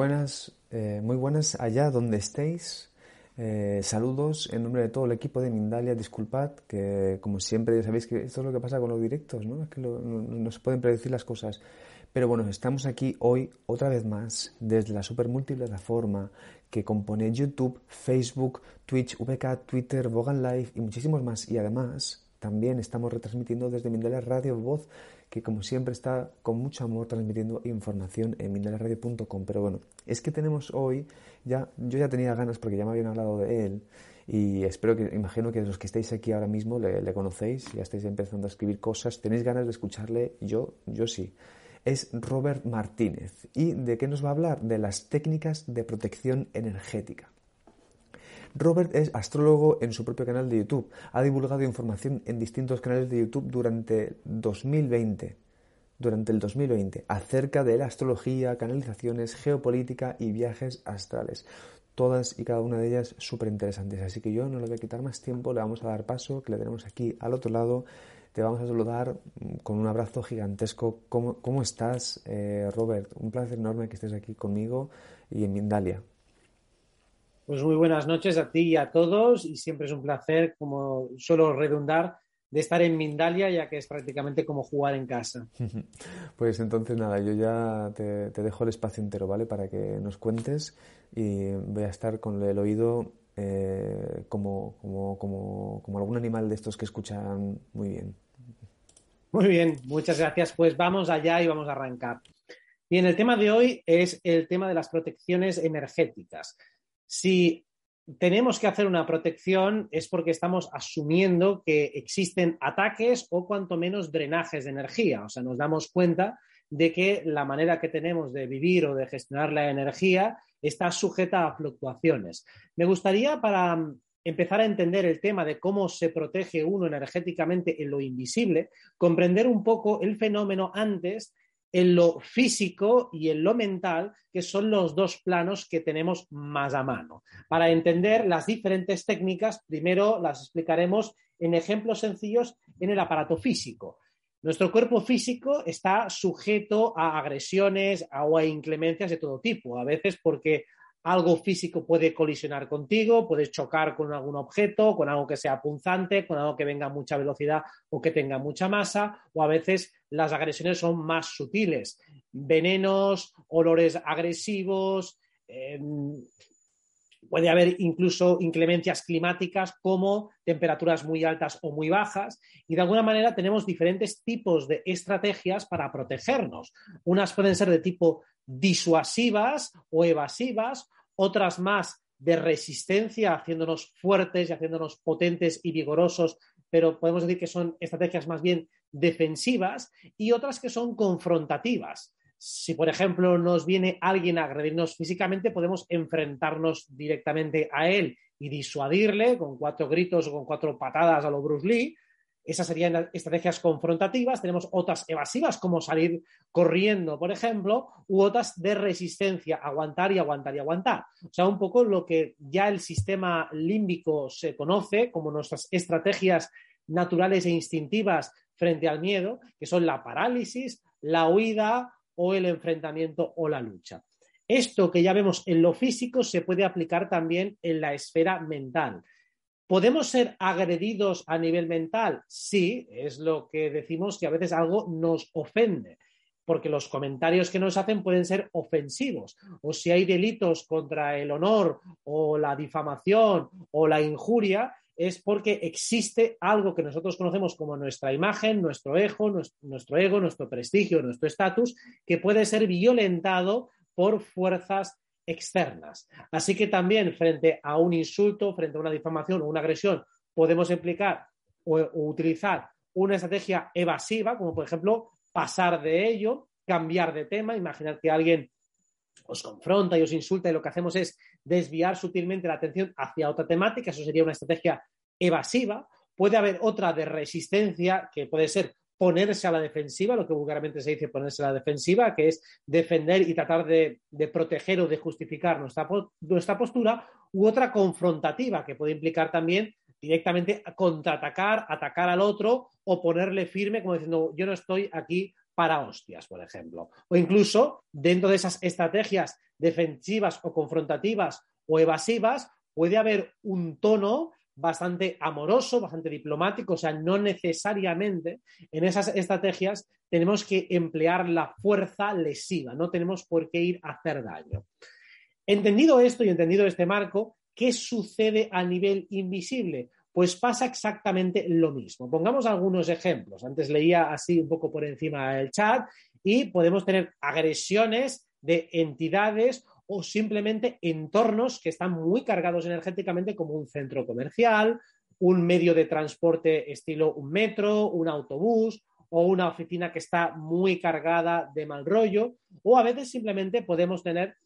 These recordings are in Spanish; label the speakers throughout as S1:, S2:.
S1: Buenas, eh, muy buenas allá donde estéis. Eh, saludos en nombre de todo el equipo de Mindalia. Disculpad que, como siempre, ya sabéis que esto es lo que pasa con los directos, ¿no? Es que no, se pueden predecir las cosas. Pero bueno, estamos aquí hoy otra vez más desde la super multiplataforma que compone YouTube, Facebook, Twitch, VK, Twitter, Vogan Live y muchísimos más. Y además, también estamos retransmitiendo desde Mindalia Radio Voz que como siempre está con mucho amor transmitiendo información en mindalaradio.com. Pero bueno, es que tenemos hoy, ya, yo ya tenía ganas porque ya me habían hablado de él y espero que, imagino que los que estáis aquí ahora mismo le, conocéis, ya estáis empezando a escribir cosas, tenéis ganas de escucharle, yo, yo sí. Es Robert Martínez. ¿Y de qué nos va a hablar? De las técnicas de protección energética. Robert es astrólogo en su propio canal de YouTube. Ha divulgado información en distintos canales de YouTube durante 2020 durante el 2020 acerca de la astrología, canalizaciones, geopolítica y viajes astrales. Todas y cada una de ellas súper interesantes. Así que yo no le voy a quitar más tiempo, le vamos a dar paso, que le tenemos aquí al otro lado. Te vamos a saludar con un abrazo gigantesco. ¿Cómo, estás, eh, Robert? Un placer enorme que estés aquí conmigo y en Mindalia.
S2: Pues muy buenas noches a ti y a todos y siempre es un placer, como suelo redundar, de estar en Mindalia, ya que es prácticamente como jugar en casa.
S1: Pues entonces nada, yo ya te, dejo el espacio entero, ¿vale? Para que nos cuentes y voy a estar con el oído eh, como, como, como, como algún animal de estos que escuchan muy bien.
S2: Muy bien, muchas gracias. Pues vamos allá y vamos a arrancar. Bien, el tema de hoy es el tema de las protecciones energéticas. Si tenemos que hacer una protección es porque estamos asumiendo que existen ataques o cuanto menos drenajes de energía. O sea, nos damos cuenta de que la manera que tenemos de vivir o de gestionar la energía está sujeta a fluctuaciones. Me gustaría para empezar a entender el tema de cómo se protege uno energéticamente en lo invisible, comprender un poco el fenómeno antes en lo físico y en lo mental, que son los dos planos que tenemos más a mano. Para entender las diferentes técnicas, primero las explicaremos en ejemplos sencillos en el aparato físico. Nuestro cuerpo físico está sujeto a agresiones o a inclemencias de todo tipo, a veces porque algo físico puede colisionar contigo, puedes chocar con algún objeto, con algo que sea punzante, con algo que venga a mucha velocidad o que tenga mucha masa, o a veces las agresiones son más sutiles, venenos, olores agresivos, em, puede haber incluso inclemencias climáticas como temperaturas muy altas o muy bajas y de alguna manera tenemos diferentes tipos de estrategias para protegernos. Unas pueden ser de tipo disuasivas o evasivas, otras más de resistencia, haciéndonos fuertes y haciéndonos potentes y vigorosos, pero podemos decir que son estrategias más bien defensivas y otras que son confrontativas. Si, por ejemplo, nos viene alguien a agredirnos físicamente, podemos enfrentarnos directamente a él y disuadirle con cuatro gritos o con cuatro patadas a lo Bruce Lee, esas serían estrategias confrontativas. Tenemos otras evasivas, como salir corriendo, por ejemplo, u otras de resistencia, aguantar y aguantar y aguantar. O sea, un poco lo que ya el sistema límbico se conoce como nuestras estrategias naturales e instintivas frente al miedo, que son la parálisis, la huida o el enfrentamiento o la lucha. Esto que ya vemos en lo físico se puede aplicar también en la esfera mental. ¿Podemos ser agredidos a nivel mental? Sí, es lo que decimos que a veces algo nos ofende, porque los comentarios que nos hacen pueden ser ofensivos. O si hay delitos contra el honor o la difamación o la injuria, es porque existe algo que nosotros conocemos como nuestra imagen, nuestro ego, nuestro ego, nuestro prestigio, nuestro estatus, que puede ser violentado por fuerzas externas. Así que también frente a un insulto, frente a una difamación o una agresión, podemos implicar o, utilizar una estrategia evasiva, como por ejemplo pasar de ello, cambiar de tema, imaginar que alguien os confronta y os insulta y lo que hacemos es desviar sutilmente la atención hacia otra temática, eso sería una estrategia evasiva. Puede haber otra de resistencia, que puede ser ponerse a la defensiva, lo que vulgarmente se dice ponerse a la defensiva, que es defender y tratar de, proteger o de justificar nuestra, nuestra postura, u otra confrontativa, que puede implicar también directamente contraatacar, atacar al otro o ponerle firme, como diciendo, yo no estoy aquí para hostias, por ejemplo. O incluso dentro de esas estrategias defensivas o confrontativas o evasivas, puede haber un tono bastante amoroso, bastante diplomático, o sea, no necesariamente en esas estrategias tenemos que emplear la fuerza lesiva, no tenemos por qué ir a hacer daño. Entendido esto y entendido este marco, ¿qué sucede a nivel invisible? Pues pasa exactamente lo mismo. Pongamos algunos ejemplos. Antes leía así un poco por encima el chat y podemos tener agresiones de entidades o simplemente entornos que están muy cargados energéticamente como un centro comercial, un medio de transporte estilo un metro, un autobús o una oficina que está muy cargada de mal rollo, o a veces simplemente podemos tener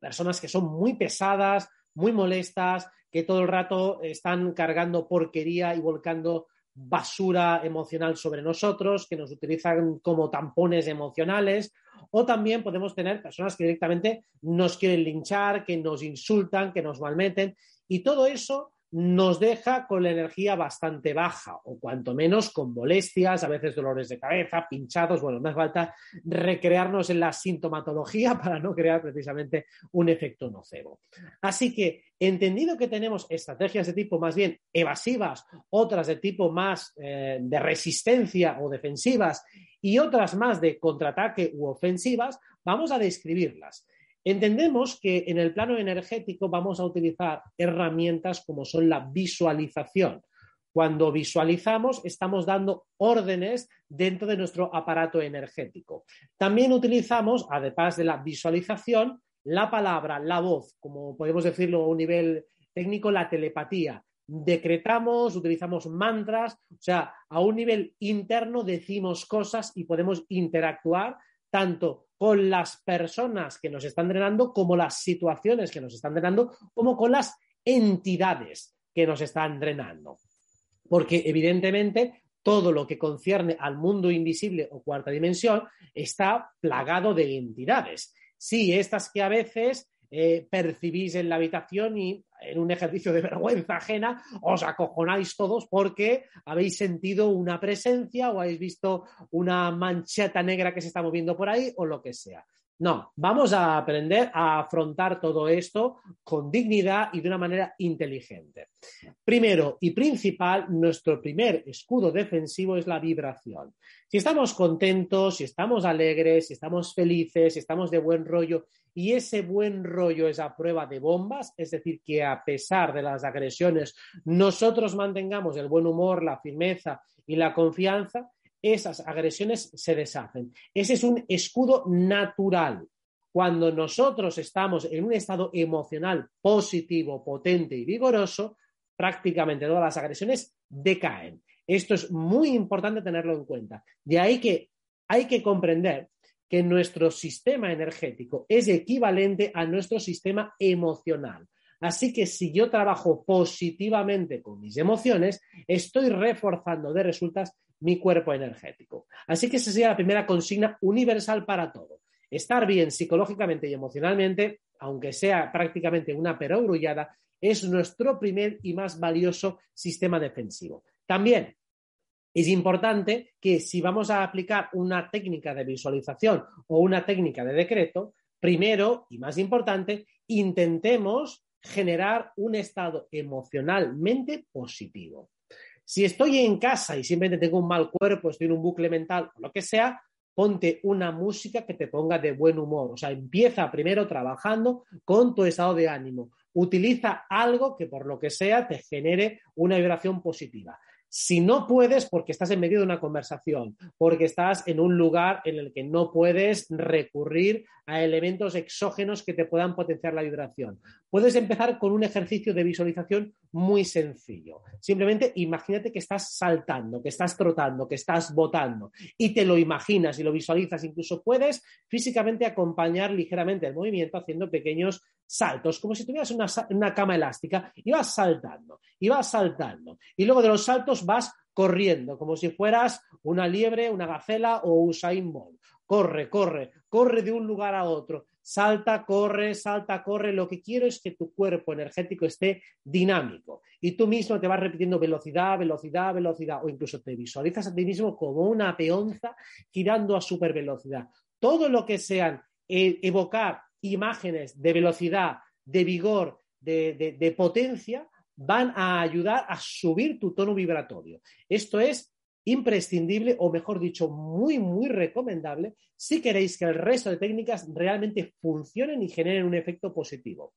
S2: personas que son muy pesadas, muy molestas, que todo el rato están cargando porquería y volcando basura emocional sobre nosotros, que nos utilizan como tampones emocionales, o también podemos tener personas que directamente nos quieren linchar, que nos insultan, que nos malmeten, y todo eso nos deja con la energía bastante baja o cuanto menos con molestias, a veces dolores de cabeza, pinchados. Bueno, no hace falta recrearnos en la sintomatología para no crear precisamente un efecto nocebo. Así que, entendido que tenemos estrategias de tipo más bien evasivas, otras de tipo más eh, de resistencia o defensivas y otras más de contraataque u ofensivas, vamos a describirlas. Entendemos que en el plano energético vamos a utilizar herramientas como son la visualización. Cuando visualizamos, estamos dando órdenes dentro de nuestro aparato energético. También utilizamos, además de la visualización, la palabra, la voz, como podemos decirlo a un nivel técnico, la telepatía. Decretamos, utilizamos mantras, o sea, a un nivel interno decimos cosas y podemos interactuar tanto con las personas que nos están drenando, como las situaciones que nos están drenando, como con las entidades que nos están drenando. Porque evidentemente todo lo que concierne al mundo invisible o cuarta dimensión está plagado de entidades. Sí, estas que a veces eh, percibís en la habitación y en un ejercicio de vergüenza ajena os acojonáis todos porque habéis sentido una presencia o habéis visto una mancheta negra que se está moviendo por ahí o lo que sea. No, vamos a aprender a afrontar todo esto con dignidad y de una manera inteligente. Primero y principal, nuestro primer escudo defensivo es la vibración. Si estamos contentos, si estamos alegres, si estamos felices, si estamos de buen rollo y ese buen rollo es a prueba de bombas, es decir, que a pesar de las agresiones nosotros mantengamos el buen humor, la firmeza y la confianza, esas agresiones se deshacen. Ese es un escudo natural. Cuando nosotros estamos en un estado emocional positivo, potente y vigoroso, prácticamente todas las agresiones decaen. Esto es muy importante tenerlo en cuenta. De ahí que hay que comprender que nuestro sistema energético es equivalente a nuestro sistema emocional. Así que si yo trabajo positivamente con mis emociones, estoy reforzando de resultas mi cuerpo energético. Así que esa sería la primera consigna universal para todo. Estar bien psicológicamente y emocionalmente, aunque sea prácticamente una perogrullada, es nuestro primer y más valioso sistema defensivo. También es importante que si vamos a aplicar una técnica de visualización o una técnica de decreto, primero y más importante, intentemos generar un estado emocionalmente positivo. Si estoy en casa y simplemente tengo un mal cuerpo, estoy en un bucle mental o lo que sea, ponte una música que te ponga de buen humor. O sea, empieza primero trabajando con tu estado de ánimo. Utiliza algo que por lo que sea te genere una vibración positiva. Si no puedes, porque estás en medio de una conversación, porque estás en un lugar en el que no puedes recurrir a elementos exógenos que te puedan potenciar la vibración. Puedes empezar con un ejercicio de visualización muy sencillo. Simplemente imagínate que estás saltando, que estás trotando, que estás botando y te lo imaginas y lo visualizas. Incluso puedes físicamente acompañar ligeramente el movimiento haciendo pequeños saltos, como si tuvieras una, una cama elástica y vas saltando, y vas saltando. Y luego de los saltos vas corriendo, como si fueras una liebre, una gacela o Usain Bolt. Corre, corre, corre de un lugar a otro, salta, corre, salta, corre. Lo que quiero es que tu cuerpo energético esté dinámico y tú mismo te vas repitiendo velocidad, velocidad, velocidad o incluso te visualizas a ti mismo como una peonza girando a super velocidad. Todo lo que sean eh, evocar imágenes de velocidad, de vigor, de potencia, van a ayudar a subir tu tono vibratorio. Esto es imprescindible o mejor dicho, muy, muy recomendable si queréis que el resto de técnicas realmente funcionen y generen un efecto positivo.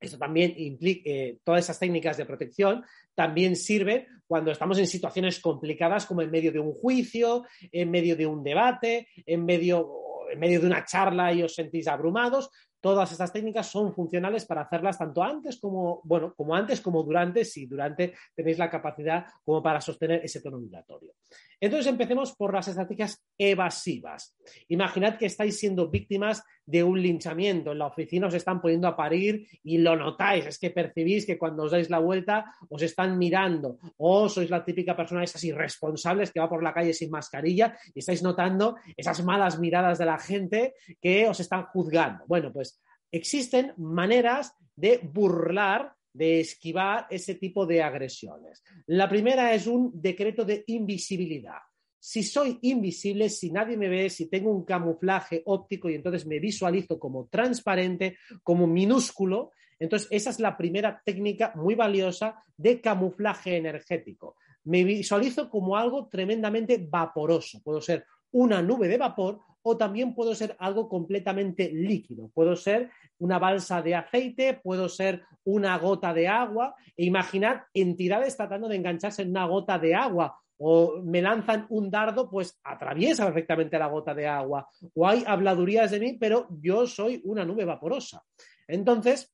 S2: Esto también implica, eh, todas esas técnicas de protección también sirven cuando estamos en situaciones complicadas como en medio de un juicio, en medio de un debate, en medio, en medio de una charla y os sentís abrumados. Todas estas técnicas son funcionales para hacerlas tanto antes como, bueno, como antes como durante, si durante tenéis la capacidad como para sostener ese tono vibratorio. Entonces empecemos por las estrategias evasivas. Imaginad que estáis siendo víctimas de un linchamiento. En la oficina os están poniendo a parir y lo notáis. Es que percibís que cuando os dais la vuelta os están mirando. O sois la típica persona de esas irresponsables que va por la calle sin mascarilla y estáis notando esas malas miradas de la gente que os están juzgando. Bueno, pues existen maneras de burlar de esquivar ese tipo de agresiones. La primera es un decreto de invisibilidad. Si soy invisible, si nadie me ve, si tengo un camuflaje óptico y entonces me visualizo como transparente, como minúsculo, entonces esa es la primera técnica muy valiosa de camuflaje energético. Me visualizo como algo tremendamente vaporoso. Puedo ser una nube de vapor o también puedo ser algo completamente líquido. Puedo ser una balsa de aceite, puedo ser una gota de agua. E imaginad entidades tratando de engancharse en una gota de agua o me lanzan un dardo, pues atraviesa perfectamente la gota de agua. O hay habladurías de mí, pero yo soy una nube vaporosa. Entonces,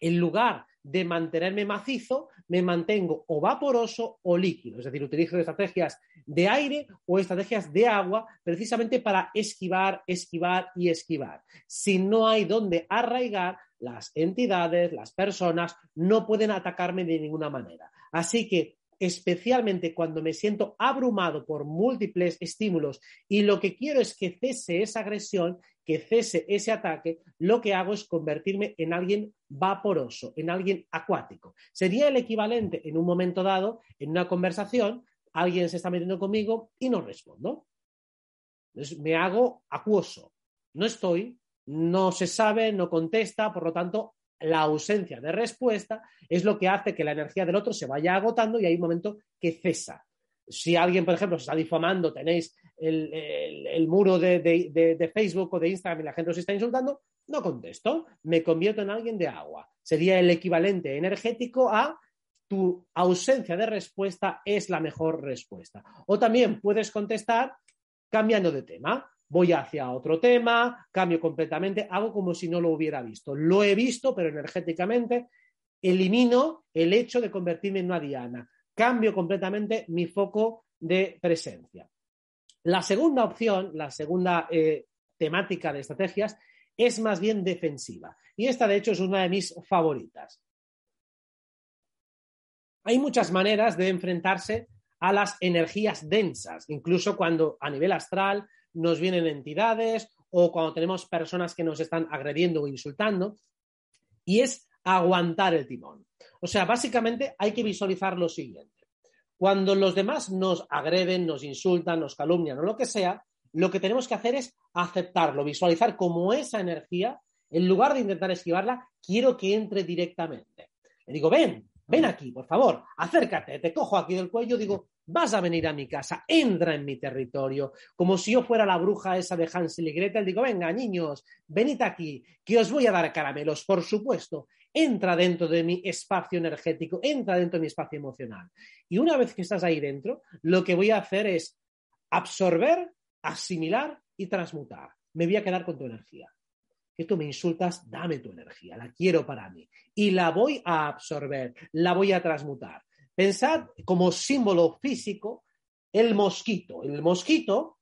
S2: en lugar de mantenerme macizo, me mantengo o vaporoso o líquido. Es decir, utilizo estrategias de aire o estrategias de agua precisamente para esquivar, esquivar y esquivar. Si no hay donde arraigar, las entidades, las personas no pueden atacarme de ninguna manera. Así que especialmente cuando me siento abrumado por múltiples estímulos y lo que quiero es que cese esa agresión, que cese ese ataque, lo que hago es convertirme en alguien vaporoso, en alguien acuático. Sería el equivalente en un momento dado, en una conversación, alguien se está metiendo conmigo y no respondo. Entonces me hago acuoso. No estoy, no se sabe, no contesta, por lo tanto la ausencia de respuesta es lo que hace que la energía del otro se vaya agotando y hay un momento que cesa. Si alguien, por ejemplo, se está difamando, tenéis el, muro de, Facebook o de Instagram y la gente os está insultando, no contesto, me convierto en alguien de agua. Sería el equivalente energético a tu ausencia de respuesta es la mejor respuesta. O también puedes contestar cambiando de tema voy hacia otro tema, cambio completamente, hago como si no lo hubiera visto. Lo he visto, pero energéticamente elimino el hecho de convertirme en una diana. Cambio completamente mi foco de presencia. La segunda opción, la segunda eh, temática de estrategias, es más bien defensiva. Y esta, de hecho, es una de mis favoritas. Hay muchas maneras de enfrentarse a las energías densas, incluso cuando a nivel astral nos vienen entidades o cuando tenemos personas que nos están agrediendo o insultando, y es aguantar el timón. O sea, básicamente hay que visualizar lo siguiente. Cuando los demás nos agreden, nos insultan, nos calumnian o lo que sea, lo que tenemos que hacer es aceptarlo, visualizar como esa energía, en lugar de intentar esquivarla, quiero que entre directamente. Le digo, ven, ven aquí, por favor, acércate, te cojo aquí del cuello, digo, vas a venir a mi casa, entra en mi territorio, como si yo fuera la bruja esa de Hansel y Gretel, digo, venga, niños, venid aquí, que os voy a dar caramelos, por supuesto, entra dentro de mi espacio energético, entra dentro de mi espacio emocional. Y una vez que estás ahí dentro, lo que voy a hacer es absorber, asimilar y transmutar. Me voy a quedar con tu energía. Que tú me insultas, dame tu energía, la quiero para mí. Y la voy a absorber, la voy a transmutar. Pensad como símbolo físico el mosquito. El mosquito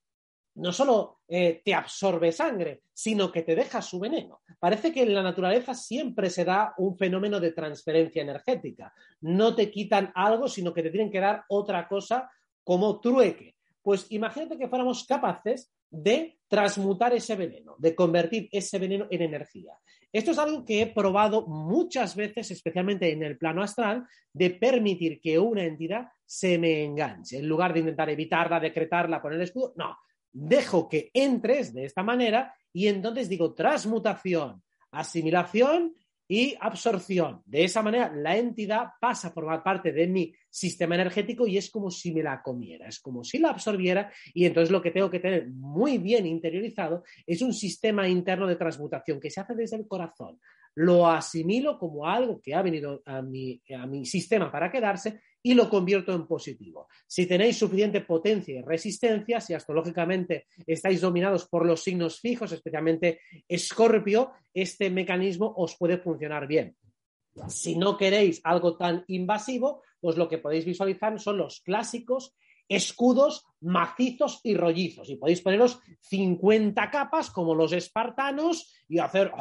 S2: no solo eh, te absorbe sangre, sino que te deja su veneno. Parece que en la naturaleza siempre se da un fenómeno de transferencia energética. No te quitan algo, sino que te tienen que dar otra cosa como trueque. Pues imagínate que fuéramos capaces de transmutar ese veneno, de convertir ese veneno en energía. Esto es algo que he probado muchas veces, especialmente en el plano astral, de permitir que una entidad se me enganche. En lugar de intentar evitarla, decretarla, poner el escudo, no, dejo que entres de esta manera y entonces digo transmutación, asimilación y absorción. De esa manera, la entidad pasa a formar parte de mi sistema energético y es como si me la comiera, es como si la absorbiera y entonces lo que tengo que tener muy bien interiorizado es un sistema interno de transmutación que se hace desde el corazón. Lo asimilo como algo que ha venido a mi, a mi sistema para quedarse y lo convierto en positivo. Si tenéis suficiente potencia y resistencia, si astrológicamente estáis dominados por los signos fijos, especialmente Escorpio, este mecanismo os puede funcionar bien. Si no queréis algo tan invasivo, pues lo que podéis visualizar son los clásicos escudos macizos y rollizos. Y podéis poneros 50 capas como los espartanos y hacer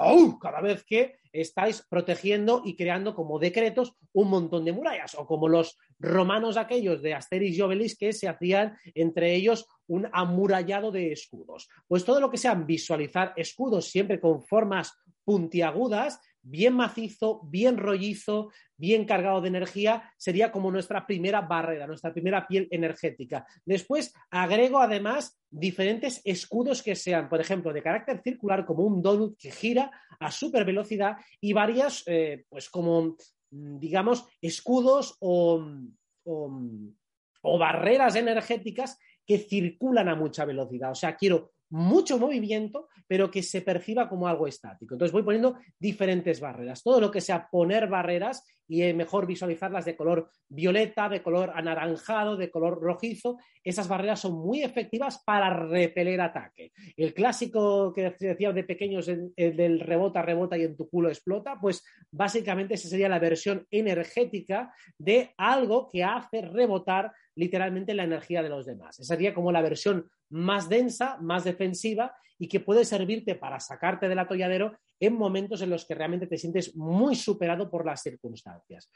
S2: cada vez que estáis protegiendo y creando como decretos un montón de murallas. O como los romanos aquellos de Asterix y Obelix que se hacían entre ellos un amurallado de escudos. Pues todo lo que sea visualizar escudos siempre con formas puntiagudas bien macizo, bien rollizo, bien cargado de energía, sería como nuestra primera barrera, nuestra primera piel energética. Después agrego además diferentes escudos que sean, por ejemplo, de carácter circular, como un donut que gira a super velocidad y varias, eh, pues como, mm, digamos, escudos o, o barreras energéticas que circulan a mucha velocidad. O sea, quiero mucho movimiento, pero que se perciba como algo estático. Entonces voy poniendo diferentes barreras. Todo lo que sea poner barreras y es mejor visualizarlas de color violeta, de color anaranjado, de color rojizo, esas barreras son muy efectivas para repeler ataque. El clásico que decía de pequeños, el, del rebota, rebota y en tu culo explota, pues básicamente esa sería la versión energética de algo que hace rebotar literalmente la energía de los demás. Esa sería como la versión más densa, más defensiva y que puede servirte para sacarte del atolladero en momentos en los que realmente te sientes muy superado por las circunstancias.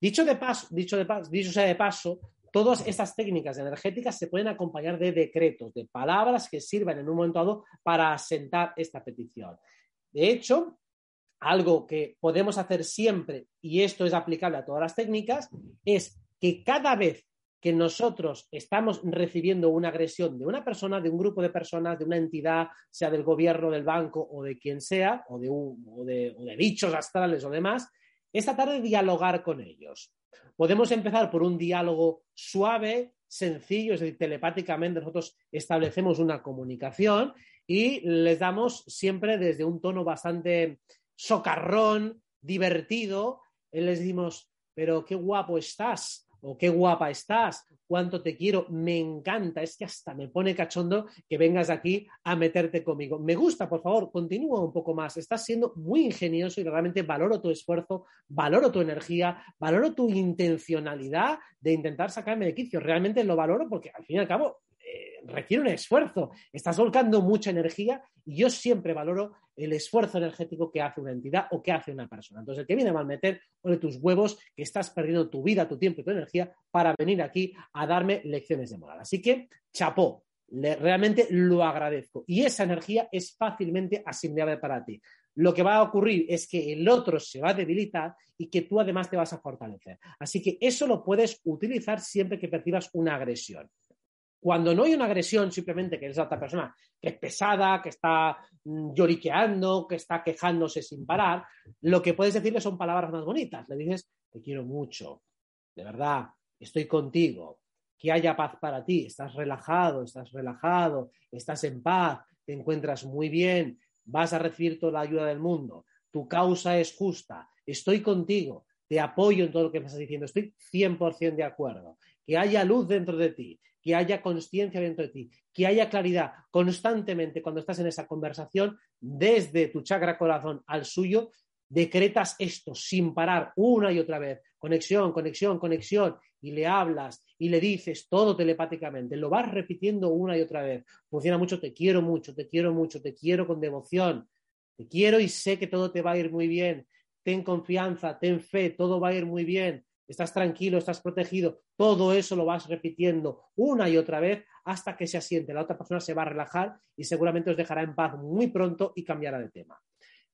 S2: Dicho de paso, dicho, de paso, dicho sea de paso, todas estas técnicas energéticas se pueden acompañar de decretos, de palabras que sirvan en un momento dado para asentar esta petición. De hecho, algo que podemos hacer siempre, y esto es aplicable a todas las técnicas, es que cada vez que nosotros estamos recibiendo una agresión de una persona, de un grupo de personas, de una entidad, sea del gobierno, del banco o de quien sea, o de, o de, o de bichos astrales o demás, esta tarde dialogar con ellos. Podemos empezar por un diálogo suave, sencillo, es decir, telepáticamente nosotros establecemos una comunicación y les damos siempre desde un tono bastante socarrón, divertido, les decimos, pero qué guapo estás, o qué guapa estás, cuánto te quiero, me encanta, es que hasta me pone cachondo que vengas aquí a meterte conmigo. Me gusta, por favor, continúa un poco más, estás siendo muy ingenioso y realmente valoro tu esfuerzo, valoro tu energía, valoro tu intencionalidad de intentar sacarme de quicio, realmente lo valoro porque al fin y al cabo requiere un esfuerzo, estás volcando mucha energía y yo siempre valoro el esfuerzo energético que hace una entidad o que hace una persona. Entonces, el que viene a malmeter, pone tus huevos, que estás perdiendo tu vida, tu tiempo y tu energía para venir aquí a darme lecciones de moral. Así que, chapó, realmente lo agradezco. Y esa energía es fácilmente asimilable para ti. Lo que va a ocurrir es que el otro se va a debilitar y que tú además te vas a fortalecer. Así que eso lo puedes utilizar siempre que percibas una agresión. Cuando no hay una agresión, simplemente que es la otra persona que es pesada, que está mm, lloriqueando, que está quejándose sin parar, lo que puedes decirle son palabras más bonitas. Le dices, te quiero mucho, de verdad, estoy contigo, que haya paz para ti, estás relajado, estás relajado, estás en paz, te encuentras muy bien, vas a recibir toda la ayuda del mundo, tu causa es justa, estoy contigo, te apoyo en todo lo que me estás diciendo, estoy 100% de acuerdo, que haya luz dentro de ti, que haya conciencia dentro de ti, que haya claridad constantemente cuando estás en esa conversación, desde tu chakra corazón al suyo, decretas esto sin parar una y otra vez, conexión, conexión, conexión, y le hablas y le dices todo telepáticamente, lo vas repitiendo una y otra vez. Funciona mucho, te quiero mucho, te quiero mucho, te quiero con devoción, te quiero y sé que todo te va a ir muy bien, ten confianza, ten fe, todo va a ir muy bien, estás tranquilo, estás protegido, todo eso lo vas repitiendo una y otra vez hasta que se asiente. La otra persona se va a relajar y seguramente os dejará en paz muy pronto y cambiará de tema.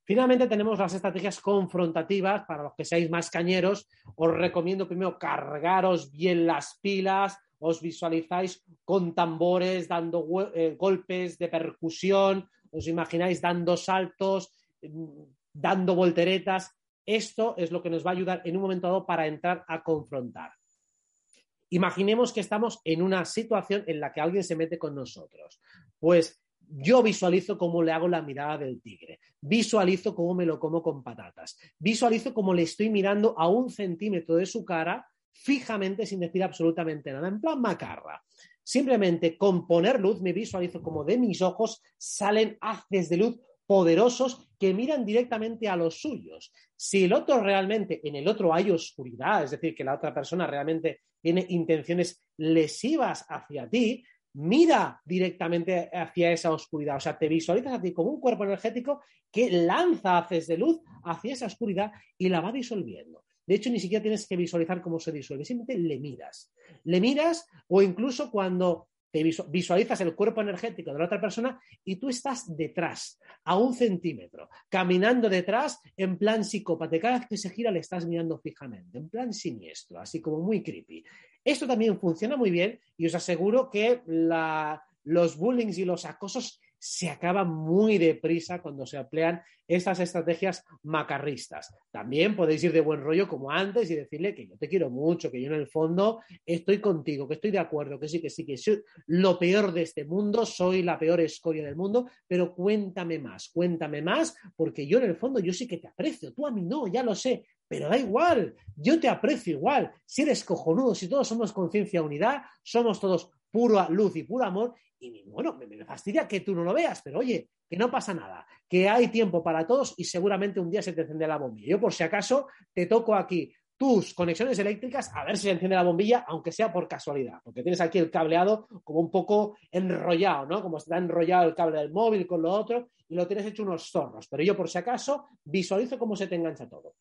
S2: Finalmente tenemos las estrategias confrontativas. Para los que seáis más cañeros, os recomiendo primero cargaros bien las pilas, os visualizáis con tambores, dando eh, golpes de percusión, os imagináis dando saltos, mm, dando volteretas. Esto es lo que nos va a ayudar en un momento dado para entrar a confrontar. Imaginemos que estamos en una situación en la que alguien se mete con nosotros. Pues yo visualizo cómo le hago la mirada del tigre, visualizo cómo me lo como con patatas, visualizo cómo le estoy mirando a un centímetro de su cara fijamente sin decir absolutamente nada, en plan macarra. Simplemente con poner luz me visualizo como de mis ojos salen haces de luz poderosos que miran directamente a los suyos. Si el otro realmente, en el otro hay oscuridad, es decir, que la otra persona realmente tiene intenciones lesivas hacia ti, mira directamente hacia esa oscuridad. O sea, te visualizas a ti como un cuerpo energético que lanza haces de luz hacia esa oscuridad y la va disolviendo. De hecho, ni siquiera tienes que visualizar cómo se disuelve, simplemente le miras. Le miras o incluso cuando te visualizas el cuerpo energético de la otra persona y tú estás detrás, a un centímetro, caminando detrás en plan psicópata. Cada vez que se gira le estás mirando fijamente, en plan siniestro, así como muy creepy. Esto también funciona muy bien y os aseguro que los bullying y los acosos se acaban muy deprisa cuando se emplean estas estrategias macarristas. También podéis ir de buen rollo como antes y decirle que yo te quiero mucho, que yo en el fondo estoy contigo, que estoy de acuerdo, que sí, que sí, que soy lo peor de este mundo, soy la peor escoria del mundo, pero cuéntame más, cuéntame más, porque yo en el fondo yo sí que te aprecio, tú a mí no, ya lo sé, pero da igual, yo te aprecio igual, si eres cojonudo, si todos somos conciencia unidad, somos todos pura luz y puro amor, y bueno, me, fastidia que tú no lo veas, pero oye, que no pasa nada, que hay tiempo para todos y seguramente un día se te enciende la bombilla. Yo por si acaso te toco aquí tus conexiones eléctricas a ver si se enciende la bombilla, aunque sea por casualidad, porque tienes aquí el cableado como un poco enrollado, ¿no? Como está enrollado el cable del móvil con lo otro y lo tienes hecho unos zorros, pero yo por si acaso visualizo cómo se te engancha todo.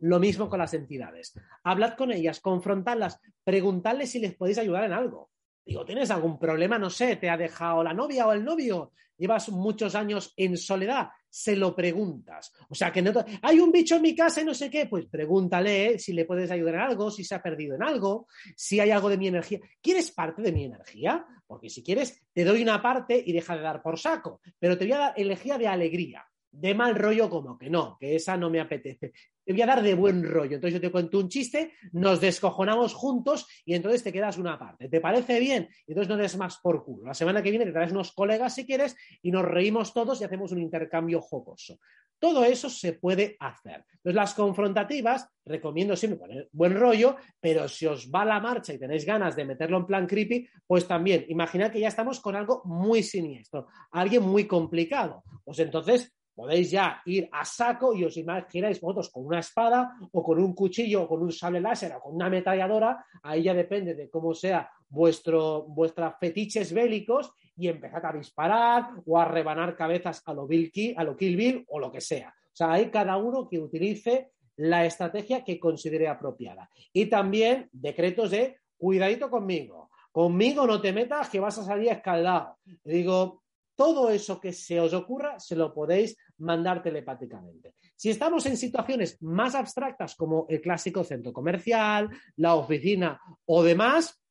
S2: Lo mismo con las entidades. Hablad con ellas, confrontadlas, preguntadles si les podéis ayudar en algo. Digo, ¿tienes algún problema? No sé, ¿te ha dejado la novia o el novio? ¿Llevas muchos años en soledad? Se lo preguntas. O sea, que no hay un bicho en mi casa y no sé qué. Pues pregúntale si le puedes ayudar en algo, si se ha perdido en algo, si hay algo de mi energía. ¿Quieres parte de mi energía? Porque si quieres, te doy una parte y deja de dar por saco. Pero te voy a dar energía de alegría de mal rollo como que no, que esa no me apetece. Te voy a dar de buen rollo. Entonces yo te cuento un chiste, nos descojonamos juntos y entonces te quedas una parte. ¿Te parece bien? Entonces no des más por culo. La semana que viene te traes unos colegas si quieres y nos reímos todos y hacemos un intercambio jocoso. Todo eso se puede hacer. Entonces las confrontativas, recomiendo siempre buen rollo, pero si os va la marcha y tenéis ganas de meterlo en plan creepy, pues también imaginad que ya estamos con algo muy siniestro, alguien muy complicado. Pues entonces podéis ya ir a saco y os imagináis vosotros con una espada o con un cuchillo o con un sable láser o con una ametralladora, ahí ya depende de cómo sea vuestro, vuestras fetiches bélicos y empezad a disparar o a rebanar cabezas a lo, Bill a lo Kill Bill o lo que sea. O sea, hay cada uno que utilice la estrategia que considere apropiada. Y también decretos de cuidadito conmigo. Conmigo no te metas que vas a salir escaldado. Digo, todo eso que se os ocurra se lo podéis mandar telepáticamente. Si estamos en situaciones más abstractas como el clásico centro comercial, la oficina o demás,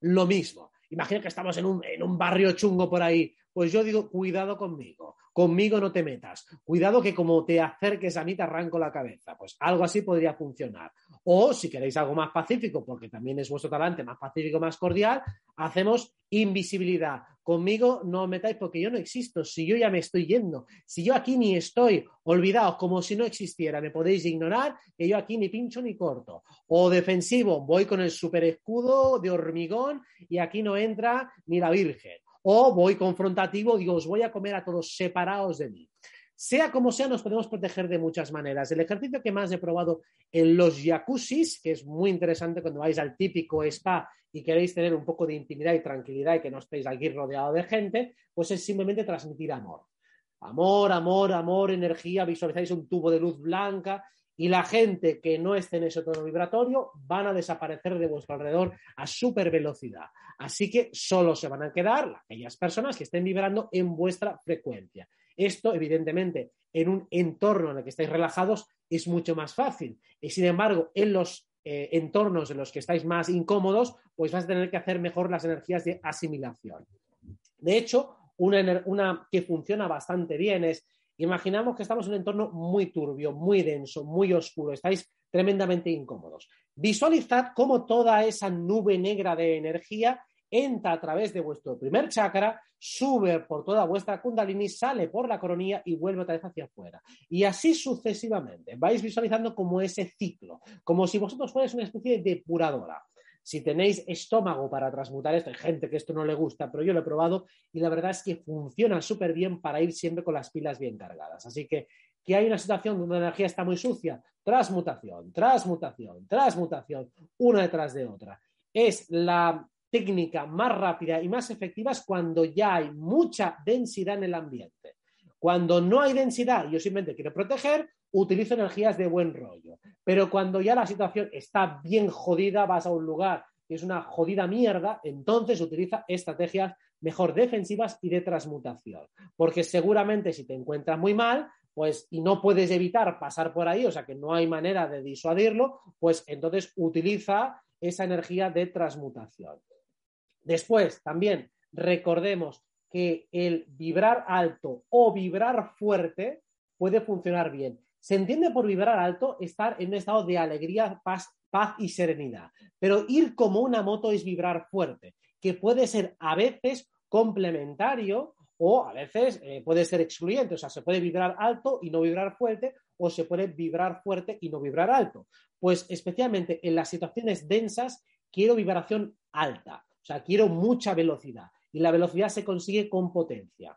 S2: lo mismo. Imagina que estamos en un, en un barrio chungo por ahí. Pues yo digo, cuidado conmigo conmigo no te metas, cuidado que como te acerques a mí te arranco la cabeza, pues algo así podría funcionar. O si queréis algo más pacífico, porque también es vuestro talante, más pacífico, más cordial, hacemos invisibilidad. Conmigo no os metáis porque yo no existo, si yo ya me estoy yendo, si yo aquí ni estoy, olvidaos como si no existiera, me podéis ignorar que yo aquí ni pincho ni corto. O defensivo, voy con el super escudo de hormigón y aquí no entra ni la Virgen o voy confrontativo, digo, os voy a comer a todos separados de mí. Sea como sea, nos podemos proteger de muchas maneras. El ejercicio que más he probado en los jacuzzis, que es muy interesante cuando vais al típico spa y queréis tener un poco de intimidad y tranquilidad y que no estéis aquí rodeado de gente, pues es simplemente transmitir amor. Amor, amor, amor, energía, visualizáis un tubo de luz blanca y la gente que no esté en ese tono vibratorio van a desaparecer de vuestro alrededor a súper velocidad. Así que solo se van a quedar aquellas personas que estén vibrando en vuestra frecuencia. Esto, evidentemente, en un entorno en el que estáis relajados es mucho más fácil. Y sin embargo, en los eh, entornos en los que estáis más incómodos, pues vas a tener que hacer mejor las energías de asimilación. De hecho, una, una que funciona bastante bien es Imaginamos que estamos en un entorno muy turbio, muy denso, muy oscuro, estáis tremendamente incómodos. Visualizad cómo toda esa nube negra de energía entra a través de vuestro primer chakra, sube por toda vuestra kundalini, sale por la coronilla y vuelve otra vez hacia afuera. Y así sucesivamente. Vais visualizando como ese ciclo, como si vosotros fuerais una especie de depuradora si tenéis estómago para transmutar esto, hay gente que esto no le gusta, pero yo lo he probado y la verdad es que funciona súper bien para ir siempre con las pilas bien cargadas. Así que que hay una situación donde la energía está muy sucia, transmutación, transmutación, transmutación, una detrás de otra. Es la técnica más rápida y más efectiva es cuando ya hay mucha densidad en el ambiente. Cuando no hay densidad yo simplemente quiero proteger, utilizo energías de buen rollo. Pero cuando ya la situación está bien jodida, vas a un lugar que es una jodida mierda, entonces utiliza estrategias mejor defensivas y de transmutación. Porque seguramente si te encuentras muy mal, pues y no puedes evitar pasar por ahí, o sea que no hay manera de disuadirlo, pues entonces utiliza esa energía de transmutación. Después, también recordemos que el vibrar alto o vibrar fuerte puede funcionar bien. Se entiende por vibrar alto estar en un estado de alegría, paz, paz y serenidad. Pero ir como una moto es vibrar fuerte, que puede ser a veces complementario o a veces eh, puede ser excluyente. O sea, se puede vibrar alto y no vibrar fuerte, o se puede vibrar fuerte y no vibrar alto. Pues especialmente en las situaciones densas, quiero vibración alta. O sea, quiero mucha velocidad. Y la velocidad se consigue con potencia.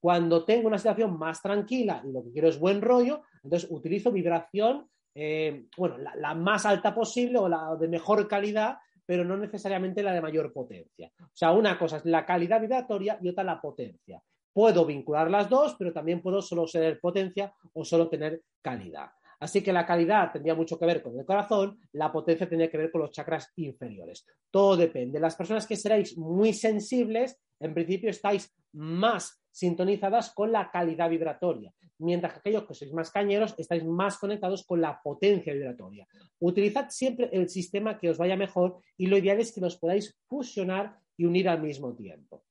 S2: Cuando tengo una situación más tranquila y lo que quiero es buen rollo, entonces utilizo vibración, eh, bueno, la, más alta posible o la de mejor calidad, pero no necesariamente la de mayor potencia. O sea, una cosa es la calidad vibratoria y otra la potencia. Puedo vincular las dos, pero también puedo solo ser potencia o solo tener calidad. Así que la calidad tendría mucho que ver con el corazón, la potencia tendría que ver con los chakras inferiores. Todo depende. Las personas que seréis muy sensibles, en principio estáis más sintonizadas con la calidad vibratoria, mientras que aquellos que sois más cañeros estáis más conectados con la potencia vibratoria. Utilizad siempre el sistema que os vaya mejor y lo ideal es que los podáis fusionar y unir al mismo tiempo.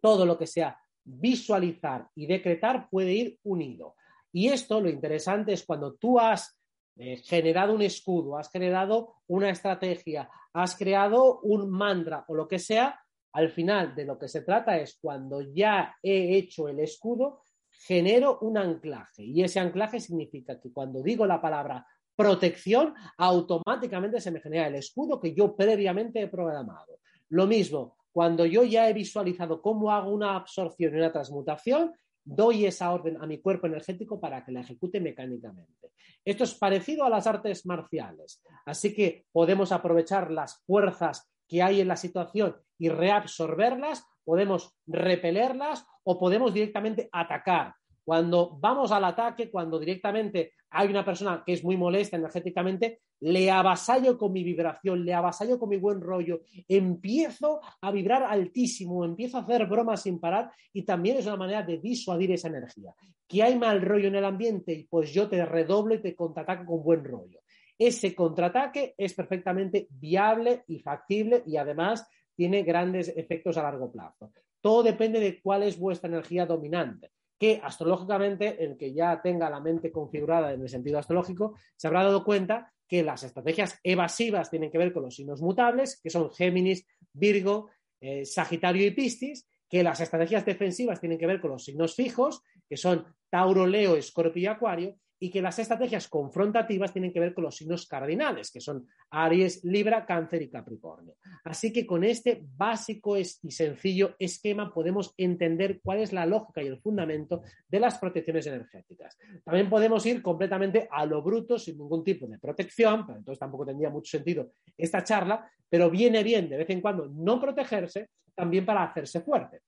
S2: Todo lo que sea visualizar y decretar puede ir unido. Y esto lo interesante es cuando tú has eh, generado un escudo, has generado una estrategia, has creado un mantra o lo que sea, al final de lo que se trata es cuando ya he hecho el escudo, genero un anclaje. Y ese anclaje significa que cuando digo la palabra protección, automáticamente se me genera el escudo que yo previamente he programado. Lo mismo, cuando yo ya he visualizado cómo hago una absorción y una transmutación, doy esa orden a mi cuerpo energético para que la ejecute mecánicamente. Esto es parecido a las artes marciales, así que podemos aprovechar las fuerzas que hay en la situación y reabsorberlas, podemos repelerlas o podemos directamente atacar. Cuando vamos al ataque, cuando directamente hay una persona que es muy molesta energéticamente, le avasallo con mi vibración, le avasallo con mi buen rollo, empiezo a vibrar altísimo, empiezo a hacer bromas sin parar y también es una manera de disuadir esa energía. Que hay mal rollo en el ambiente, pues yo te redoblo y te contraataco con buen rollo. Ese contraataque es perfectamente viable y factible y además tiene grandes efectos a largo plazo. Todo depende de cuál es vuestra energía dominante que astrológicamente, el que ya tenga la mente configurada en el sentido astrológico, se habrá dado cuenta que las estrategias evasivas tienen que ver con los signos mutables, que son Géminis, Virgo, eh, Sagitario y Piscis, que las estrategias defensivas tienen que ver con los signos fijos, que son Tauro, Leo, Escorpio y Acuario, y que las estrategias confrontativas tienen que ver con los signos cardinales, que son Aries, Libra, Cáncer y Capricornio. Así que con este básico y sencillo esquema podemos entender cuál es la lógica y el fundamento de las protecciones energéticas. También podemos ir completamente a lo bruto sin ningún tipo de protección, pero entonces tampoco tendría mucho sentido esta charla, pero viene bien de vez en cuando no protegerse también para hacerse fuerte.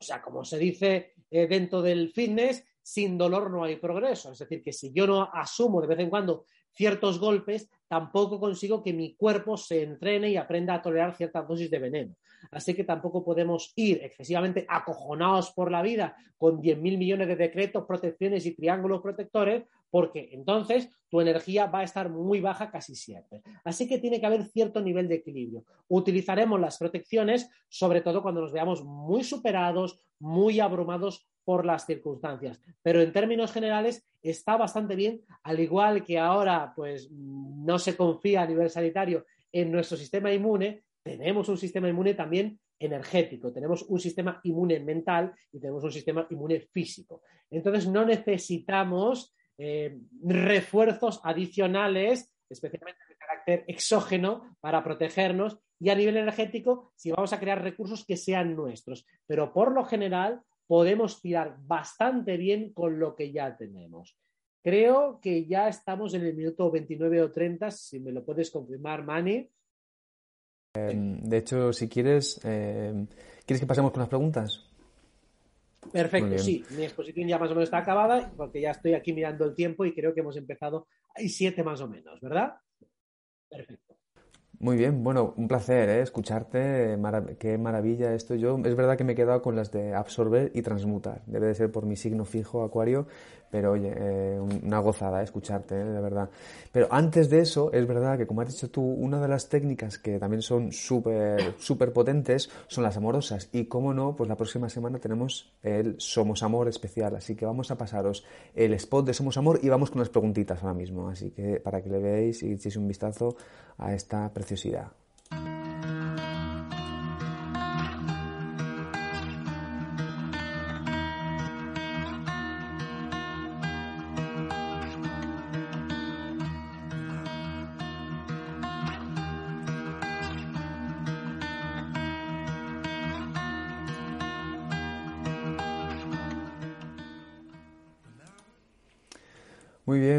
S2: O sea, como se dice eh, dentro del fitness, sin dolor no hay progreso. Es decir, que si yo no asumo de vez en cuando ciertos golpes, tampoco consigo que mi cuerpo se entrene y aprenda a tolerar ciertas dosis de veneno. Así que tampoco podemos ir excesivamente acojonados por la vida con 10.000 millones de decretos, protecciones y triángulos protectores, porque entonces tu energía va a estar muy baja casi siempre. Así que tiene que haber cierto nivel de equilibrio. Utilizaremos las protecciones sobre todo cuando nos veamos muy superados, muy abrumados por las circunstancias. Pero en términos generales está bastante bien, al igual que ahora pues no se confía a nivel sanitario en nuestro sistema inmune, tenemos un sistema inmune también energético, tenemos un sistema inmune mental y tenemos un sistema inmune físico. Entonces no necesitamos eh, refuerzos adicionales, especialmente de carácter exógeno, para protegernos. Y a nivel energético, si vamos a crear recursos que sean nuestros. Pero por lo general, podemos tirar bastante bien con lo que ya tenemos. Creo que ya estamos en el minuto 29 o 30, si me lo puedes confirmar, Mani.
S1: Em, de hecho, si quieres, em, ¿quieres que pasemos con las preguntas?
S2: Perfecto, sí. Mi exposición ya más o menos está acabada porque ya estoy aquí mirando el tiempo y creo que hemos empezado. Hay siete más o menos, ¿verdad? Perfecto.
S1: Muy bien, bueno, un placer ¿eh? escucharte, qué maravilla esto. Yo es verdad que me he quedado con las de absorber y transmutar. Debe de ser por mi signo fijo, Acuario, pero oye, eh, una gozada escucharte, eh, de verdad. Pero antes de eso, es verdad que como has dicho tú, una de las técnicas que también son súper, súper potentes son las amorosas. Y cómo no, pues la próxima semana tenemos el Somos Amor especial. Así que vamos a pasaros el spot de Somos Amor y vamos con las preguntitas ahora mismo. Así que para que le veáis y echéis un vistazo a esta preciosidad.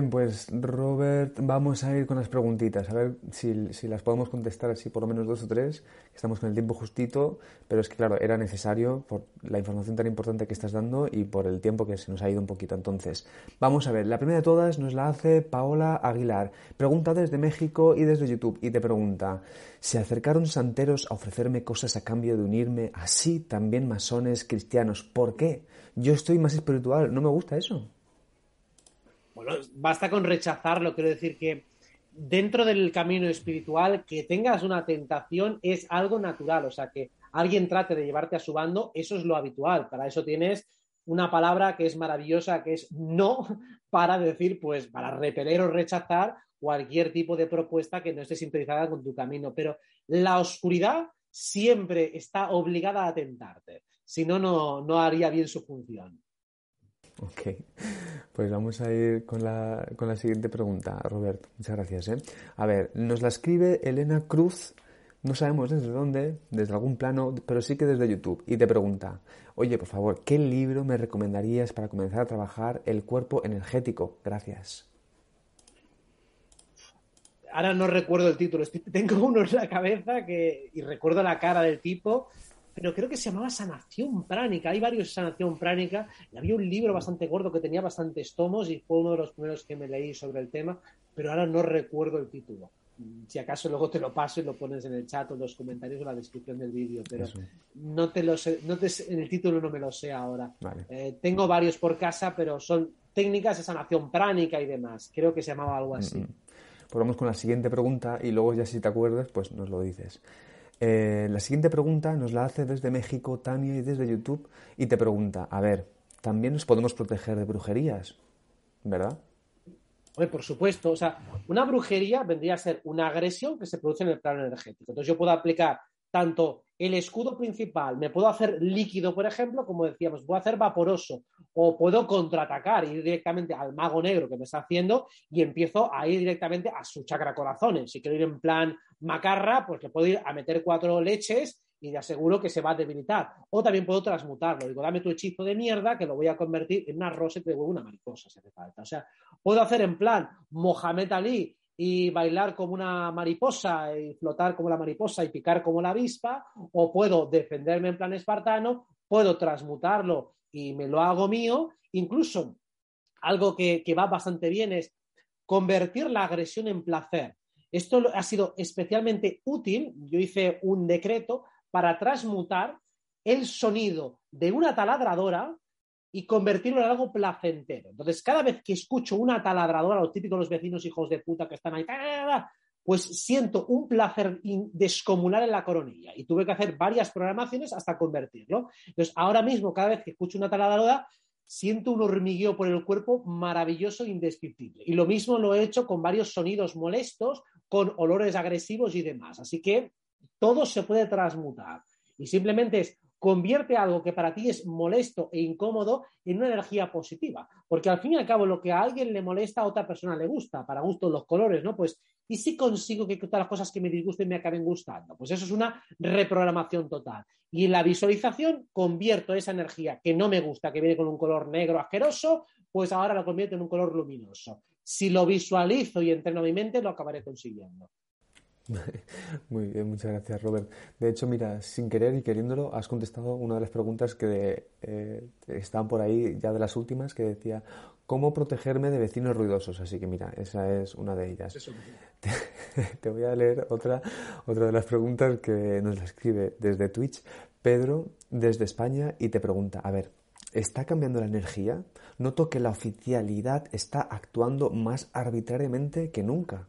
S1: Bien, pues Robert, vamos a ir con las preguntitas, a ver si, las podemos contestar así por lo menos dos o tres, estamos con el tiempo justito, pero es que claro, era necesario por la información tan importante que estás dando y por el tiempo que se nos ha ido un poquito. Entonces, vamos a ver, la primera de todas nos la hace Paola Aguilar, pregunta desde México y desde YouTube y te pregunta, ¿se acercaron santeros a ofrecerme cosas a cambio de unirme así también masones cristianos? ¿Por qué? Yo estoy más espiritual, no me gusta eso.
S2: Basta con rechazarlo, quiero decir que dentro del camino espiritual, que tengas una tentación es algo natural, o sea, que alguien trate de llevarte a su bando, eso es lo habitual, para eso tienes una palabra que es maravillosa, que es no, para decir, pues, para repeler o rechazar cualquier tipo de propuesta que no esté sintonizada con tu camino, pero la oscuridad siempre está obligada a tentarte, si no, no haría bien su función.
S1: Ok, pues vamos a ir con la, con la siguiente pregunta, Roberto. Muchas gracias. ¿eh? A ver, nos la escribe Elena Cruz, no sabemos desde dónde, desde algún plano, pero sí que desde YouTube, y te pregunta, oye, por favor, ¿qué libro me recomendarías para comenzar a trabajar el cuerpo energético? Gracias.
S2: Ahora no recuerdo el título, tengo uno en la cabeza que, y recuerdo la cara del tipo, pero creo que se llamaba Sanación Pránica. Hay varios Sanación Pránica. Y había un libro bastante gordo que tenía bastantes tomos y fue uno de los primeros que me leí sobre el tema, pero ahora no recuerdo el título. Si acaso luego te lo paso y lo pones en el chat o en los comentarios o en la descripción del vídeo, pero no te lo sé, no te, en el título no me lo sé ahora. Eh, tengo varios por casa, pero son técnicas de sanación pránica y demás. Creo que se llamaba algo así.
S1: Pues vamos con la siguiente pregunta y luego ya si te acuerdas, pues nos lo dices. Eh, la siguiente pregunta nos la hace desde México Tania y desde YouTube y te pregunta, a ver, también nos podemos proteger de brujerías, ¿verdad?
S2: por supuesto, o sea, una brujería vendría a ser una agresión que se produce en el plano energético. Entonces yo puedo aplicar tanto el escudo principal, me puedo hacer líquido, por ejemplo, como decíamos, puedo hacer vaporoso, o puedo contraatacar, ir directamente al mago negro que me está haciendo y empiezo a ir directamente a su chakra corazones. Si quiero ir en plan macarra, pues le puedo ir a meter cuatro leches y le aseguro que se va a debilitar. O también puedo transmutarlo. Digo, dame tu hechizo de mierda que lo voy a convertir en una rosa y te devuelvo una mariposa si hace falta. O sea, puedo hacer en plan Mohamed Ali y bailar como una mariposa y flotar como la mariposa y picar como la avispa, o puedo defenderme en plan espartano, puedo transmutarlo y me lo hago mío. Incluso algo que, que va bastante bien es convertir la agresión en placer. Esto ha sido especialmente útil. Yo hice un decreto para transmutar el sonido de una taladradora y convertirlo en algo placentero. Entonces, cada vez que escucho una taladradora, los típicos los vecinos hijos de puta que están ahí, pues siento un placer descomunal en la coronilla y tuve que hacer varias programaciones hasta convertirlo. Entonces, ahora mismo, cada vez que escucho una taladradora, siento un hormigueo por el cuerpo maravilloso e indescriptible. Y lo mismo lo he hecho con varios sonidos molestos, con olores agresivos y demás. Así que todo se puede transmutar. Y simplemente es convierte algo que para ti es molesto e incómodo en una energía positiva. Porque al fin y al cabo, lo que a alguien le molesta, a otra persona le gusta, para gusto los colores, ¿no? Pues, ¿y si consigo que todas las cosas que me disgusten me acaben gustando? Pues eso es una reprogramación total. Y en la visualización convierto esa energía que no me gusta, que viene con un color negro asqueroso, pues ahora lo convierto en un color luminoso. Si lo visualizo y entreno mi mente, lo acabaré consiguiendo.
S1: Muy bien, muchas gracias, Robert. De hecho, mira, sin querer y queriéndolo, has contestado una de las preguntas que eh, están por ahí, ya de las últimas, que decía, ¿cómo protegerme de vecinos ruidosos? Así que mira, esa es una de ellas. Te, voy a leer otra, otra de las preguntas que nos la escribe desde Twitch, Pedro, desde España, y te pregunta, a ver, ¿está cambiando la energía? Noto que la oficialidad está actuando más arbitrariamente que nunca.